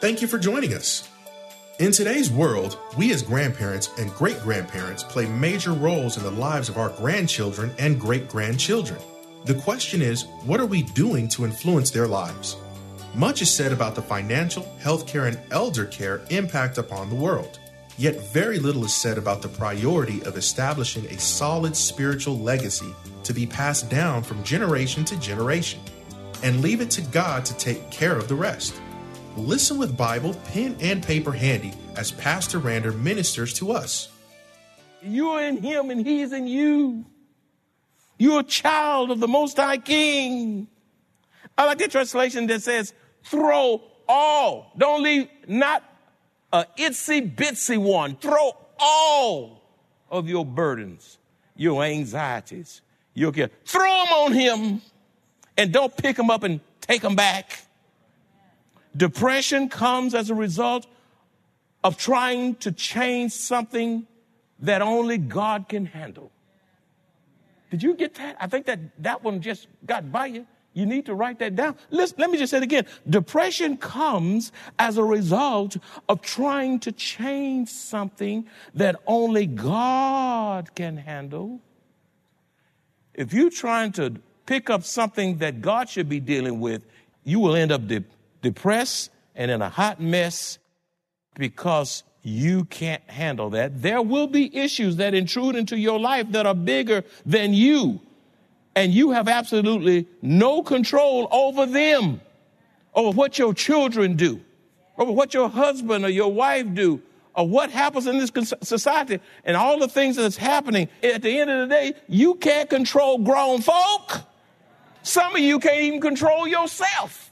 Thank you for joining us. In today's world, we as grandparents and great grandparents play major roles in the lives of our grandchildren and great grandchildren. The question is, what are we doing to influence their lives? Much is said about the financial, healthcare, and elder care impact upon the world. Yet very little is said about the priority of establishing a solid spiritual legacy to be passed down from generation to generation, and leave it to God to take care of the rest. Listen with Bible, pen, and paper handy as Pastor Rander ministers to us. You're in Him and He's in you. You're a child of the Most High King. I like the translation that says, throw all. Don't leave not a itsy bitsy one. Throw all of your burdens, your anxieties, your care. Throw them on Him and don't pick them up and take them back. Depression comes as a result of trying to change something that only God can handle. Did you get that? I think that that one just got by you. You need to write that down. Listen, let me just say it again. Depression comes as a result of trying to change something that only God can handle. If you're trying to pick up something that God should be dealing with, you will end up depressed and in a hot mess because you can't handle that. There will be issues that intrude into your life that are bigger than you, and you have absolutely no control over them, over what your children do, over what your husband or your wife do, or what happens in this society, and all the things that's happening. At the end of the day, you can't control grown folk. Some of you can't even control yourself.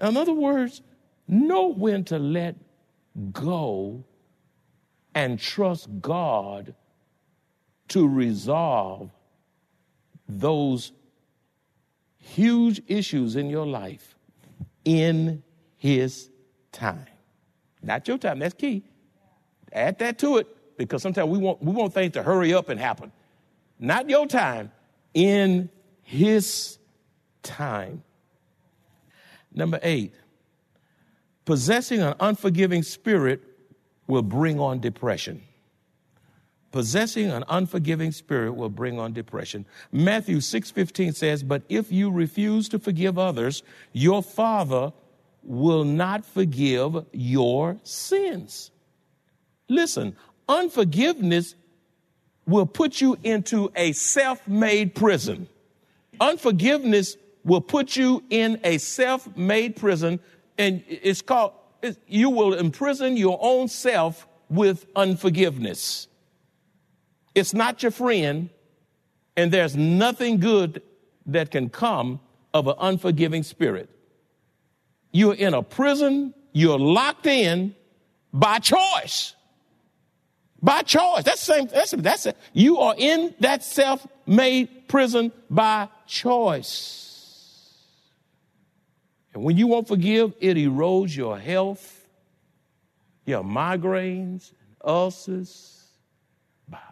In other words, know when to let go and trust God to resolve those huge issues in your life in His time. Not your time, that's key. Add that to it because sometimes we want, we want things to hurry up and happen. Not your time, in His time. Number eight, possessing an unforgiving spirit will bring on depression. Possessing an unforgiving spirit will bring on depression. Matthew 6:15 says, "But if you refuse to forgive others, your Father will not forgive your sins." Listen, unforgiveness will put you into a self-made prison. Unforgiveness will put you in a self made prison, and it's called, you will imprison your own self with unforgiveness. It's not your friend, and there's nothing good that can come of an unforgiving spirit. You're in a prison, you're locked in by choice. By choice. That's the same, that's, that's it. You are in that self made prison by choice. And when you won't forgive, it erodes your health, your migraines, ulcers,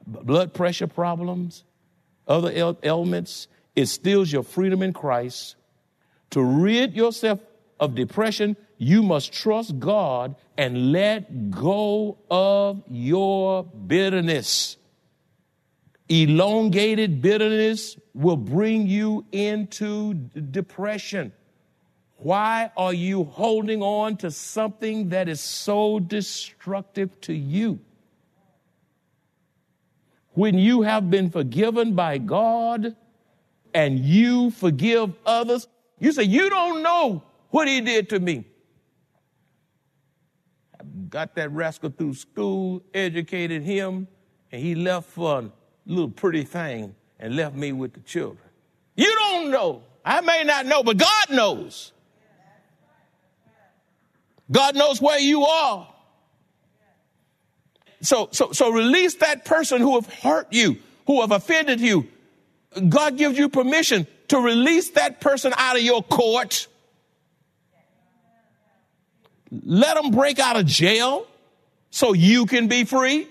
blood pressure problems, other ailments. It steals your freedom in Christ. To rid yourself of depression, you must trust God and let go of your bitterness. Elongated bitterness will bring you into depression. Why are you holding on to something that is so destructive to you? When you have been forgiven by God and you forgive others, you say, You don't know what he did to me. I got that rascal through school, educated him, and he left for a little pretty thing and left me with the children. You don't know. I may not know, but God knows. God knows where you are. So, so, so release that person who have hurt you, who have offended you. God gives you permission to release that person out of your court. Let them break out of jail so you can be free.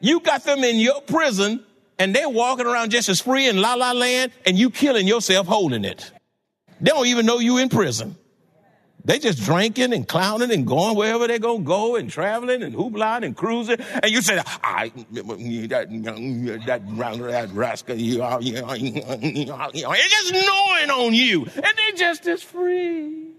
You got them in your prison and they're walking around just as free in la la land and you killing yourself holding it. They don't even know you in prison. They just drinking and clowning and going wherever they're going to go and traveling and hoopla and cruising. And you say, I, that, that, that rascal, you are, it's just gnawing on you. And they're just as free.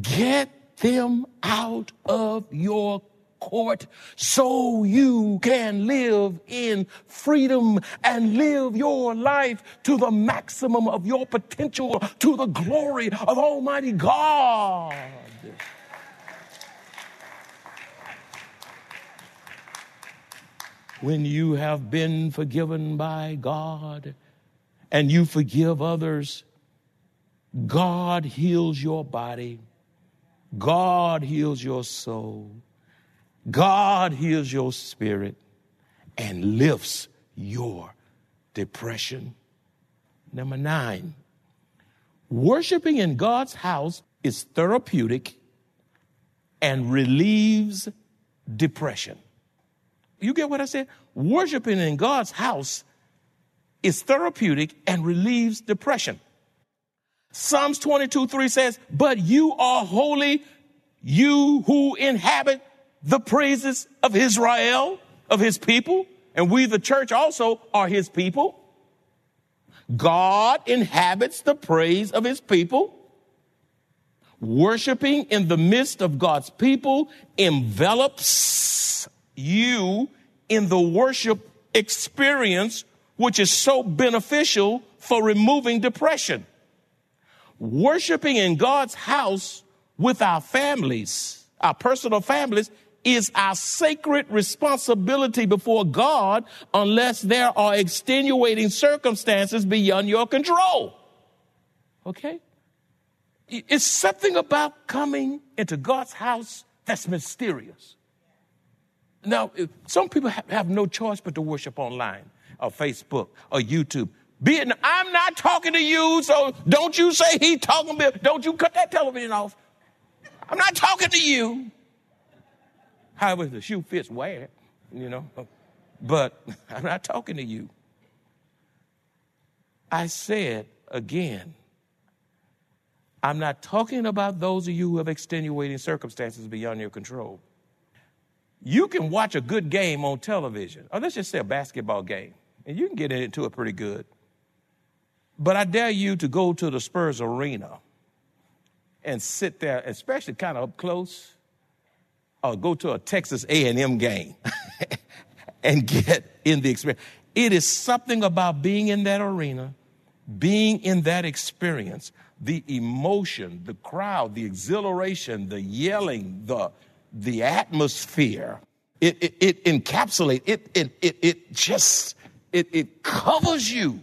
Get them out of your court so you can live in freedom and live your life to the maximum of your potential to the glory of Almighty God. When you have been forgiven by God and you forgive others, God heals your body. God heals your soul. God heals your spirit and lifts your depression. Number nine, worshiping in God's house is therapeutic and relieves depression. You get what I said? Worshiping in God's house is therapeutic and relieves depression. Psalms 22 3 says, But you are holy, you who inhabit the praises of Israel, of his people, and we, the church, also are his people. God inhabits the praise of his people. Worshiping in the midst of God's people envelops you in the worship experience, which is so beneficial for removing depression. Worshiping in God's house with our families, our personal families, is our sacred responsibility before God unless there are extenuating circumstances beyond your control. Okay? It's something about coming into God's house that's mysterious. Now, some people have no choice but to worship online or Facebook or YouTube. Be it, I'm not talking to you, so don't you say he talking me. Don't you cut that television off. I'm not talking to you. However, the shoe fits, wear it, you know. But I'm not talking to you. I said again, I'm not talking about those of you who have extenuating circumstances beyond your control. You can watch a good game on television, or let's just say a basketball game, and you can get into it pretty good. But I dare you to go to the Spurs arena and sit there, especially kind of up close, or go to a Texas A&M game and get in the experience. It is something about being in that arena, being in that experience, the emotion, the crowd, the exhilaration, the yelling, the, the atmosphere. It, it, it encapsulates, it, it, it, it just, it, it covers you.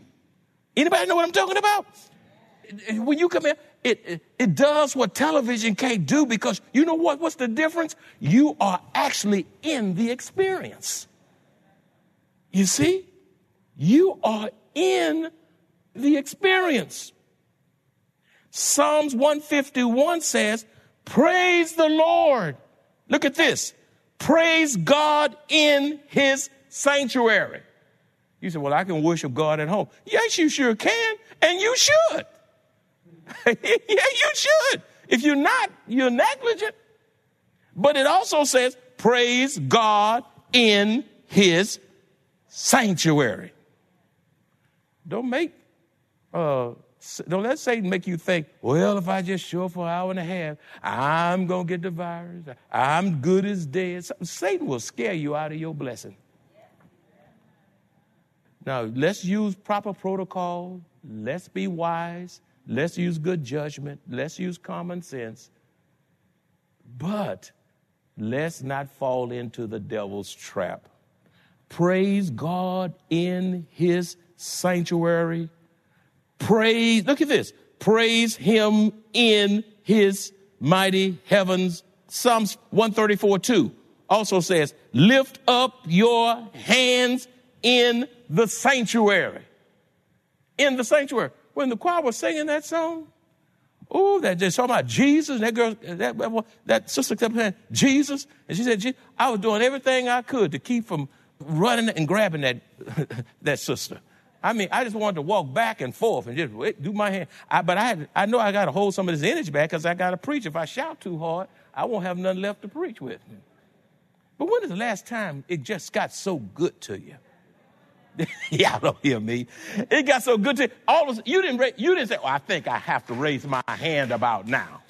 Anybody know what I'm talking about? When you come in, it, it, does what television can't do because you know what? What's the difference? You are actually in the experience. You see? You are in the experience. Psalms 151 says, Praise the Lord. Look at this. Praise God in his sanctuary. You say, Well, I can worship God at home. Yes, you sure can, and you should. yeah, you should. If you're not, you're negligent. But it also says, praise God in his sanctuary. Don't make, uh, don't let Satan make you think, well, if I just show for an hour and a half, I'm going to get the virus. I'm good as dead. Satan will scare you out of your blessing. Now, let's use proper protocol. Let's be wise. Let's use good judgment. Let's use common sense. But let's not fall into the devil's trap. Praise God in his sanctuary. Praise, look at this. Praise him in his mighty heavens. Psalms 134 2 also says, Lift up your hands in the sanctuary. In the sanctuary. When the choir was singing that song, oh, that just talking about Jesus. That girl, that, that sister kept saying, Jesus. And she said, I was doing everything I could to keep from running and grabbing that, that sister. I mean, I just wanted to walk back and forth and just do my hand. I, but I, had, I know I got to hold some of this energy back because I got to preach. If I shout too hard, I won't have nothing left to preach with. But when is the last time it just got so good to you? Y'all don't hear me. It got so good to all of you didn't you didn't say, "Oh, I think I have to raise my hand about now."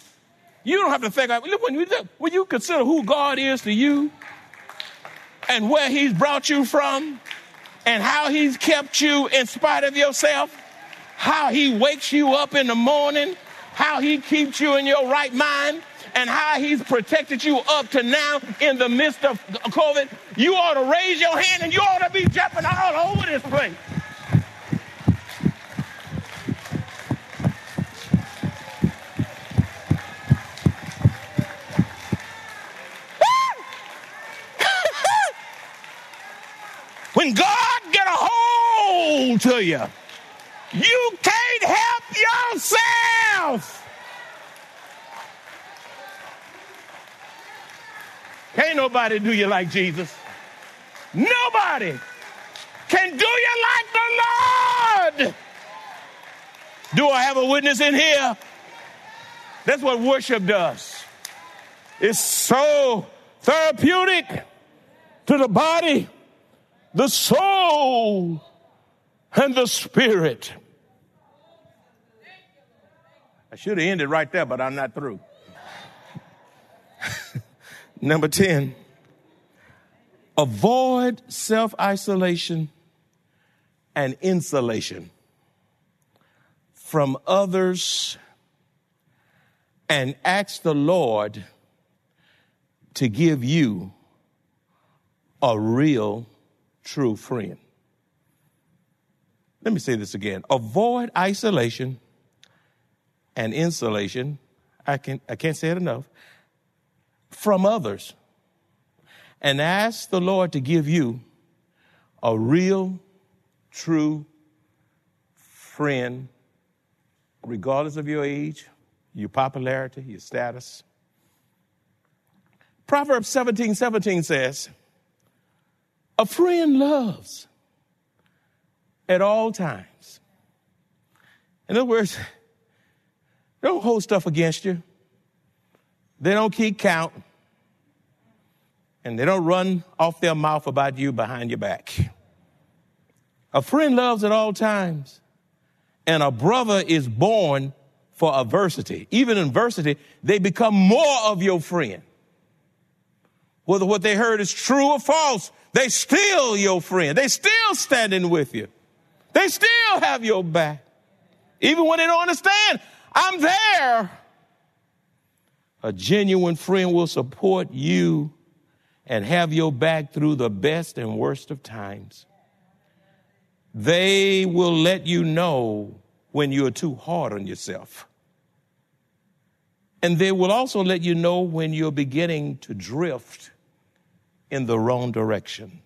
You don't have to think. Look when you when you consider who God is to you, and where He's brought you from, and how He's kept you in spite of yourself, how He wakes you up in the morning, how He keeps you in your right mind, and how he's protected you up to now in the midst of COVID, you ought to raise your hand and you ought to be jumping all over this place. when God get a hold to you, you can't help yourself. Can't nobody do you like Jesus. Nobody can do you like the Lord. Do I have a witness in here? That's what worship does. It's so therapeutic to the body, the soul, and the spirit. I should have ended right there, but I'm not through. Number 10, avoid self isolation and insulation from others and ask the Lord to give you a real, true friend. Let me say this again. Avoid isolation and insulation. I, can, I can't say it enough from others and ask the Lord to give you a real, true friend, regardless of your age, your popularity, your status. Proverbs 17 17 says, A friend loves at all times. In other words, don't hold stuff against you. They don't keep count. And they don't run off their mouth about you behind your back. A friend loves at all times. And a brother is born for adversity. Even in adversity, they become more of your friend. Whether what they heard is true or false, they still your friend. They still standing with you. They still have your back. Even when they don't understand, I'm there. A genuine friend will support you and have your back through the best and worst of times. They will let you know when you're too hard on yourself. And they will also let you know when you're beginning to drift in the wrong direction.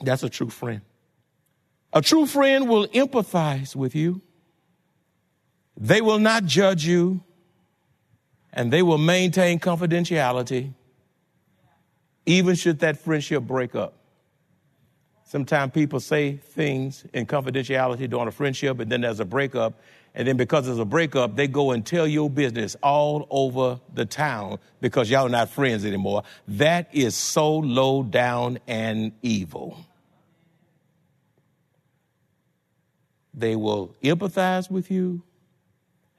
That's a true friend. A true friend will empathize with you. They will not judge you and they will maintain confidentiality even should that friendship break up. Sometimes people say things in confidentiality during a friendship, and then there's a breakup. And then because there's a breakup, they go and tell your business all over the town because y'all are not friends anymore. That is so low down and evil. They will empathize with you,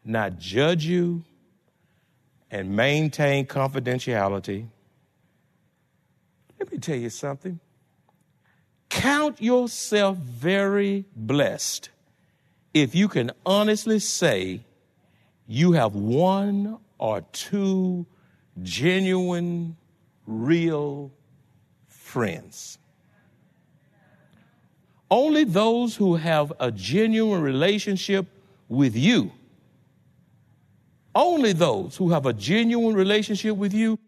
not judge you, and maintain confidentiality. Let me tell you something. Count yourself very blessed if you can honestly say you have one or two genuine, real friends. Only those who have a genuine relationship with you, only those who have a genuine relationship with you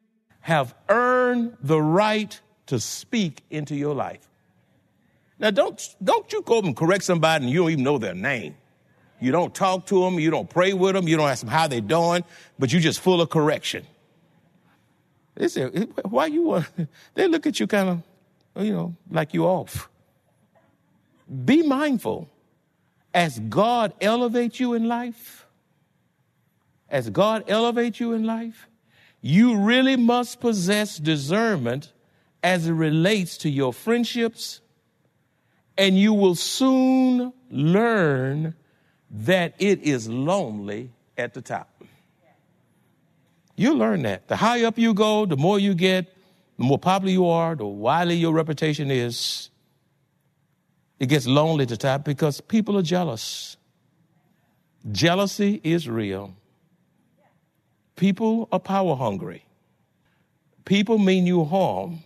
have earned the right to speak into your life. Now, don't, don't you go up and correct somebody and you don't even know their name. You don't talk to them, you don't pray with them, you don't ask them how they're doing, but you're just full of correction. They say, why you want, they look at you kind of, you know, like you're off. Be mindful as God elevates you in life, as God elevates you in life, you really must possess discernment as it relates to your friendships, and you will soon learn that it is lonely at the top. You learn that. The higher up you go, the more you get, the more popular you are, the wider your reputation is. It gets lonely at the top because people are jealous. Jealousy is real. People are power hungry. People mean you harm.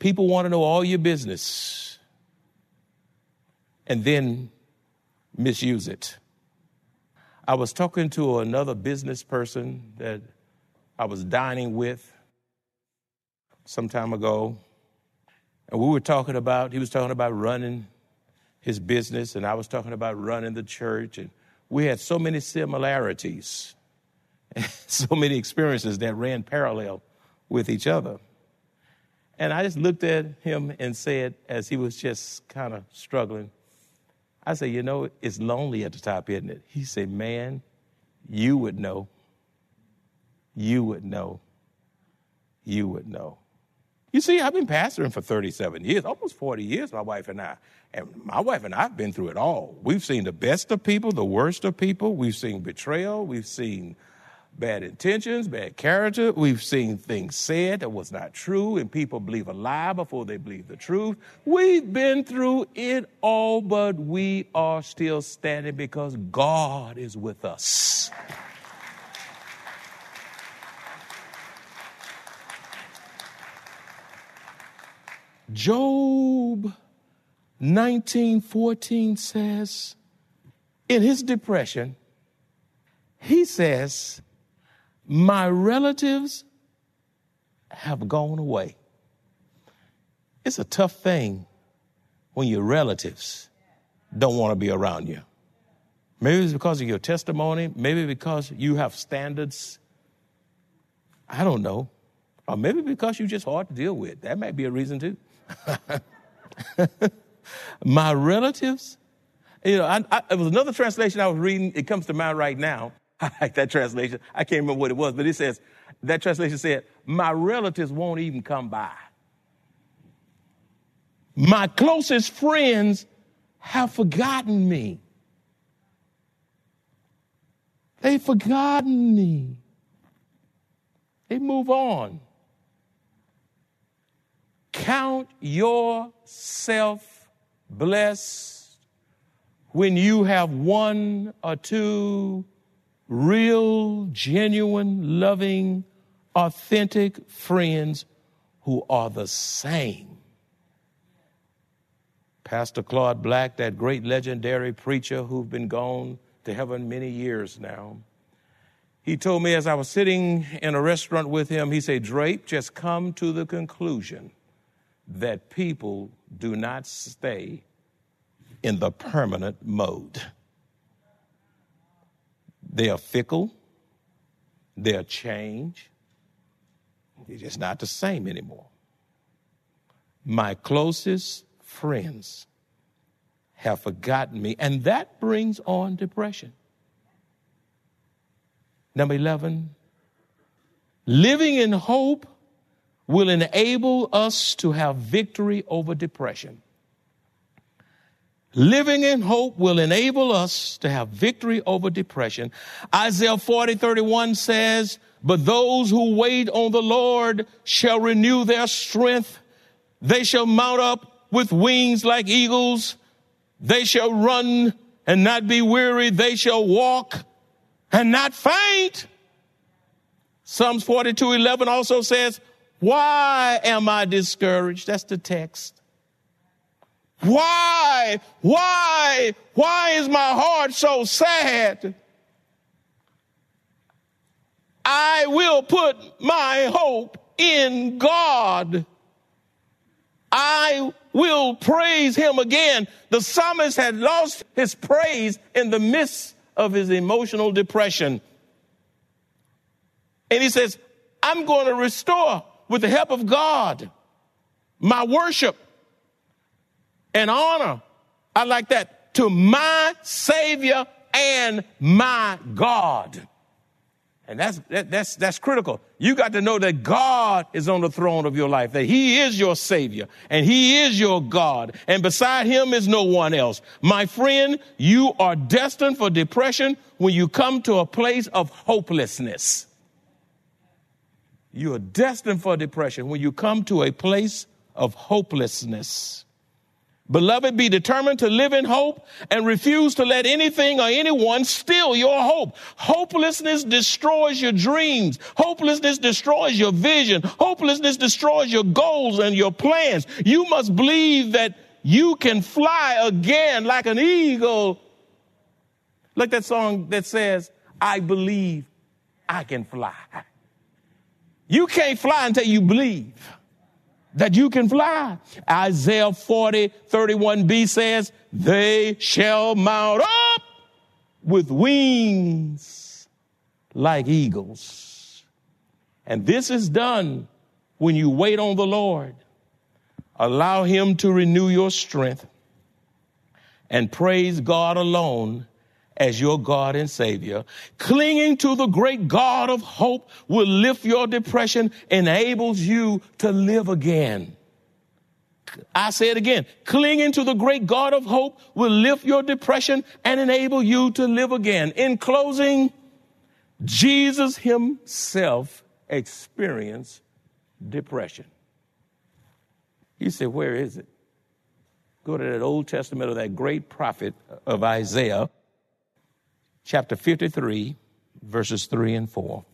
People want to know all your business and then misuse it. I was talking to another business person that I was dining with some time ago, and we were talking about, he was talking about running his business, and I was talking about running the church, and we had so many similarities, so many experiences that ran parallel with each other. And I just looked at him and said, as he was just kind of struggling, I said, You know, it's lonely at the top, isn't it? He said, Man, you would know. You would know. You would know. You see, I've been pastoring for 37 years, almost 40 years, my wife and I. And my wife and I have been through it all. We've seen the best of people, the worst of people. We've seen betrayal. We've seen bad intentions, bad character. We've seen things said that was not true, and people believe a lie before they believe the truth. We've been through it all, but we are still standing because God is with us. Job 19:14 says in his depression he says my relatives have gone away. It's a tough thing when your relatives don't want to be around you. Maybe it's because of your testimony, maybe because you have standards. I don't know. Or maybe because you're just hard to deal with. That might be a reason too. My relatives, you know, I, I, it was another translation I was reading. It comes to mind right now. I like that translation. I can't remember what it was, but it says, that translation said, My relatives won't even come by. My closest friends have forgotten me. They've forgotten me. They move on. Count yourself blessed when you have one or two real, genuine, loving, authentic friends who are the same. Pastor Claude Black, that great legendary preacher who's been gone to heaven many years now, he told me as I was sitting in a restaurant with him, he said, Drape, just come to the conclusion that people do not stay in the permanent mode. They are fickle, they're change, they're just not the same anymore. My closest friends have forgotten me, and that brings on depression. Number 11, living in hope will enable us to have victory over depression. Living in hope will enable us to have victory over depression. Isaiah 40, 31 says, But those who wait on the Lord shall renew their strength. They shall mount up with wings like eagles. They shall run and not be weary. They shall walk and not faint. Psalms 42 11 also says, Why am I discouraged? That's the text. Why, why, why is my heart so sad? I will put my hope in God. I will praise him again. The psalmist had lost his praise in the midst of his emotional depression. And he says, I'm going to restore with the help of God my worship and honor. I like that to my Savior and my God. And that's, that, that's, that's critical. You got to know that God is on the throne of your life, that He is your Savior and He is your God. And beside Him is no one else. My friend, you are destined for depression when you come to a place of hopelessness. You are destined for depression when you come to a place of hopelessness. Beloved, be determined to live in hope and refuse to let anything or anyone steal your hope. Hopelessness destroys your dreams. Hopelessness destroys your vision. Hopelessness destroys your goals and your plans. You must believe that you can fly again like an eagle. Like that song that says, I believe I can fly. You can't fly until you believe that you can fly. Isaiah 40, 31b says, they shall mount up with wings like eagles. And this is done when you wait on the Lord. Allow him to renew your strength and praise God alone as your God and Savior. Clinging to the great God of hope will lift your depression, enables you to live again. I say it again. Clinging to the great God of hope will lift your depression and enable you to live again. In closing, Jesus himself experienced depression. You say, where is it? Go to that Old Testament of that great prophet of Isaiah chapter 53, verses 3 and 4.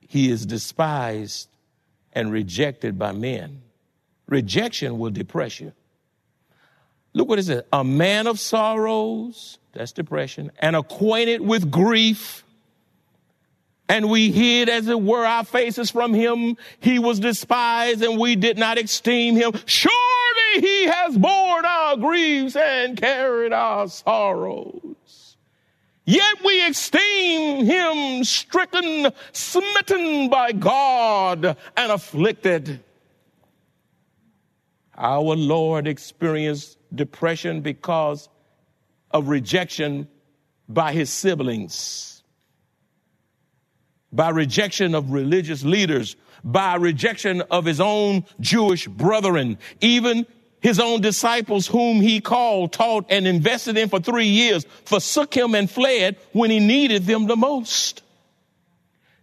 He is despised and rejected by men. Rejection will depress you. Look what it says a man of sorrows, that's depression, and acquainted with grief. And we hid, as it were, our faces from him. He was despised, and we did not esteem him. Surely he has borne our griefs and carried our sorrows. Yet we esteem him stricken, smitten by God, and afflicted. Our Lord experienced depression because of rejection by his siblings, by rejection of religious leaders, by rejection of his own Jewish brethren, even his own disciples, whom he called, taught, and invested in for three years, forsook him and fled when he needed them the most.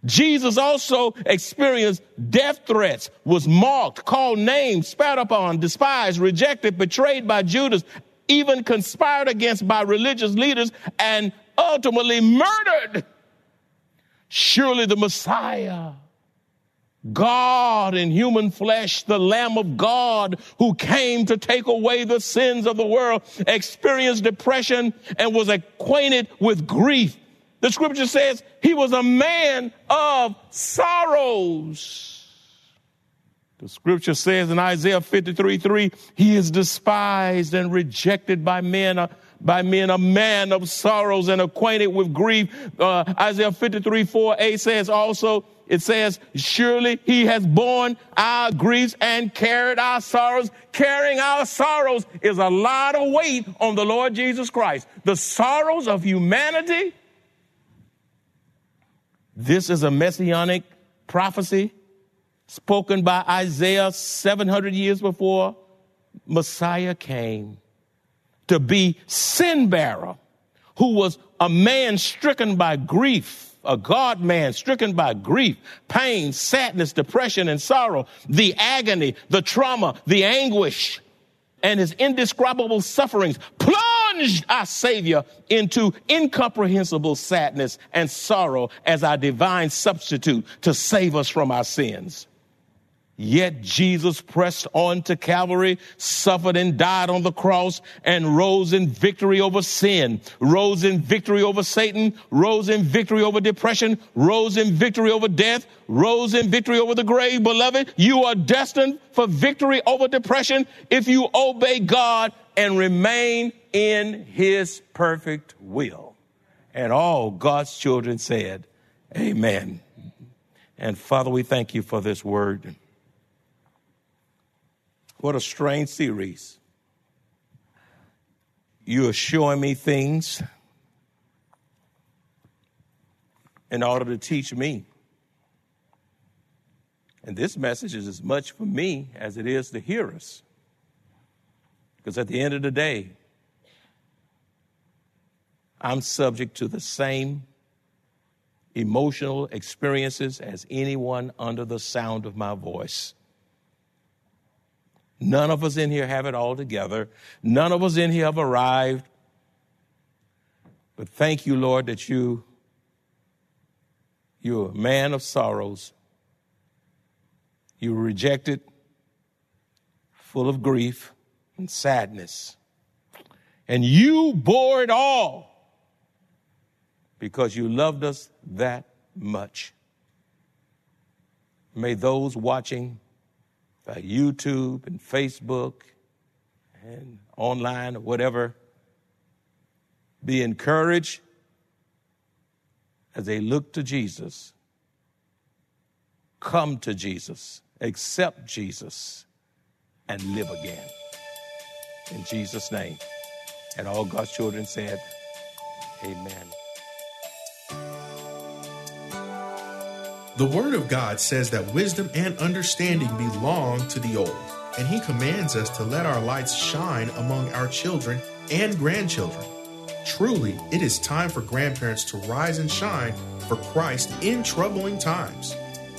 Jesus also experienced death threats, was mocked, called names, spat upon, despised, rejected, betrayed by Judas, even conspired against by religious leaders, and ultimately murdered. Surely the Messiah God in human flesh, the Lamb of God who came to take away the sins of the world, experienced depression and was acquainted with grief. The scripture says he was a man of sorrows. The scripture says in Isaiah 53 3, he is despised and rejected by men, uh, by men, a man of sorrows and acquainted with grief. Uh, Isaiah 53 4a says also, it says, surely he has borne our griefs and carried our sorrows. Carrying our sorrows is a lot of weight on the Lord Jesus Christ. The sorrows of humanity. This is a messianic prophecy spoken by Isaiah 700 years before Messiah came to be sin bearer who was a man stricken by grief a God man stricken by grief, pain, sadness, depression, and sorrow, the agony, the trauma, the anguish. and his indescribable sufferings plunged our Savior into incomprehensible sadness and sorrow as our divine substitute to save us from our sins. Yet Jesus pressed on to Calvary, suffered and died on the cross, and rose in victory over sin, rose in victory over Satan, rose in victory over depression, rose in victory over death, rose in victory over the grave. Beloved, you are destined for victory over depression if you obey God and remain in his perfect will. And all God's children said, Amen. And Father, we thank you for this word. What a strange series. You are showing me things in order to teach me. And this message is as much for me as it is the hearers. Because at the end of the day, I'm subject to the same emotional experiences as anyone under the sound of my voice. None of us in here have it all together. None of us in here have arrived. But thank you, Lord, that you, you're a man of sorrows. You were rejected, full of grief and sadness. And you bore it all because you loved us that much. May those watching by YouTube and Facebook and online or whatever, be encouraged as they look to Jesus, come to Jesus, accept Jesus, and live again. In Jesus' name. And all God's children said, Amen. The Word of God says that wisdom and understanding belong to the old, and He commands us to let our lights shine among our children and grandchildren. Truly, it is time for grandparents to rise and shine for Christ in troubling times.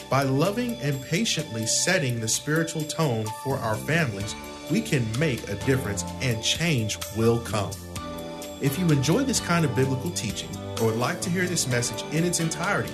By loving and patiently setting the spiritual tone for our families, we can make a difference and change will come. If you enjoy this kind of biblical teaching or would like to hear this message in its entirety,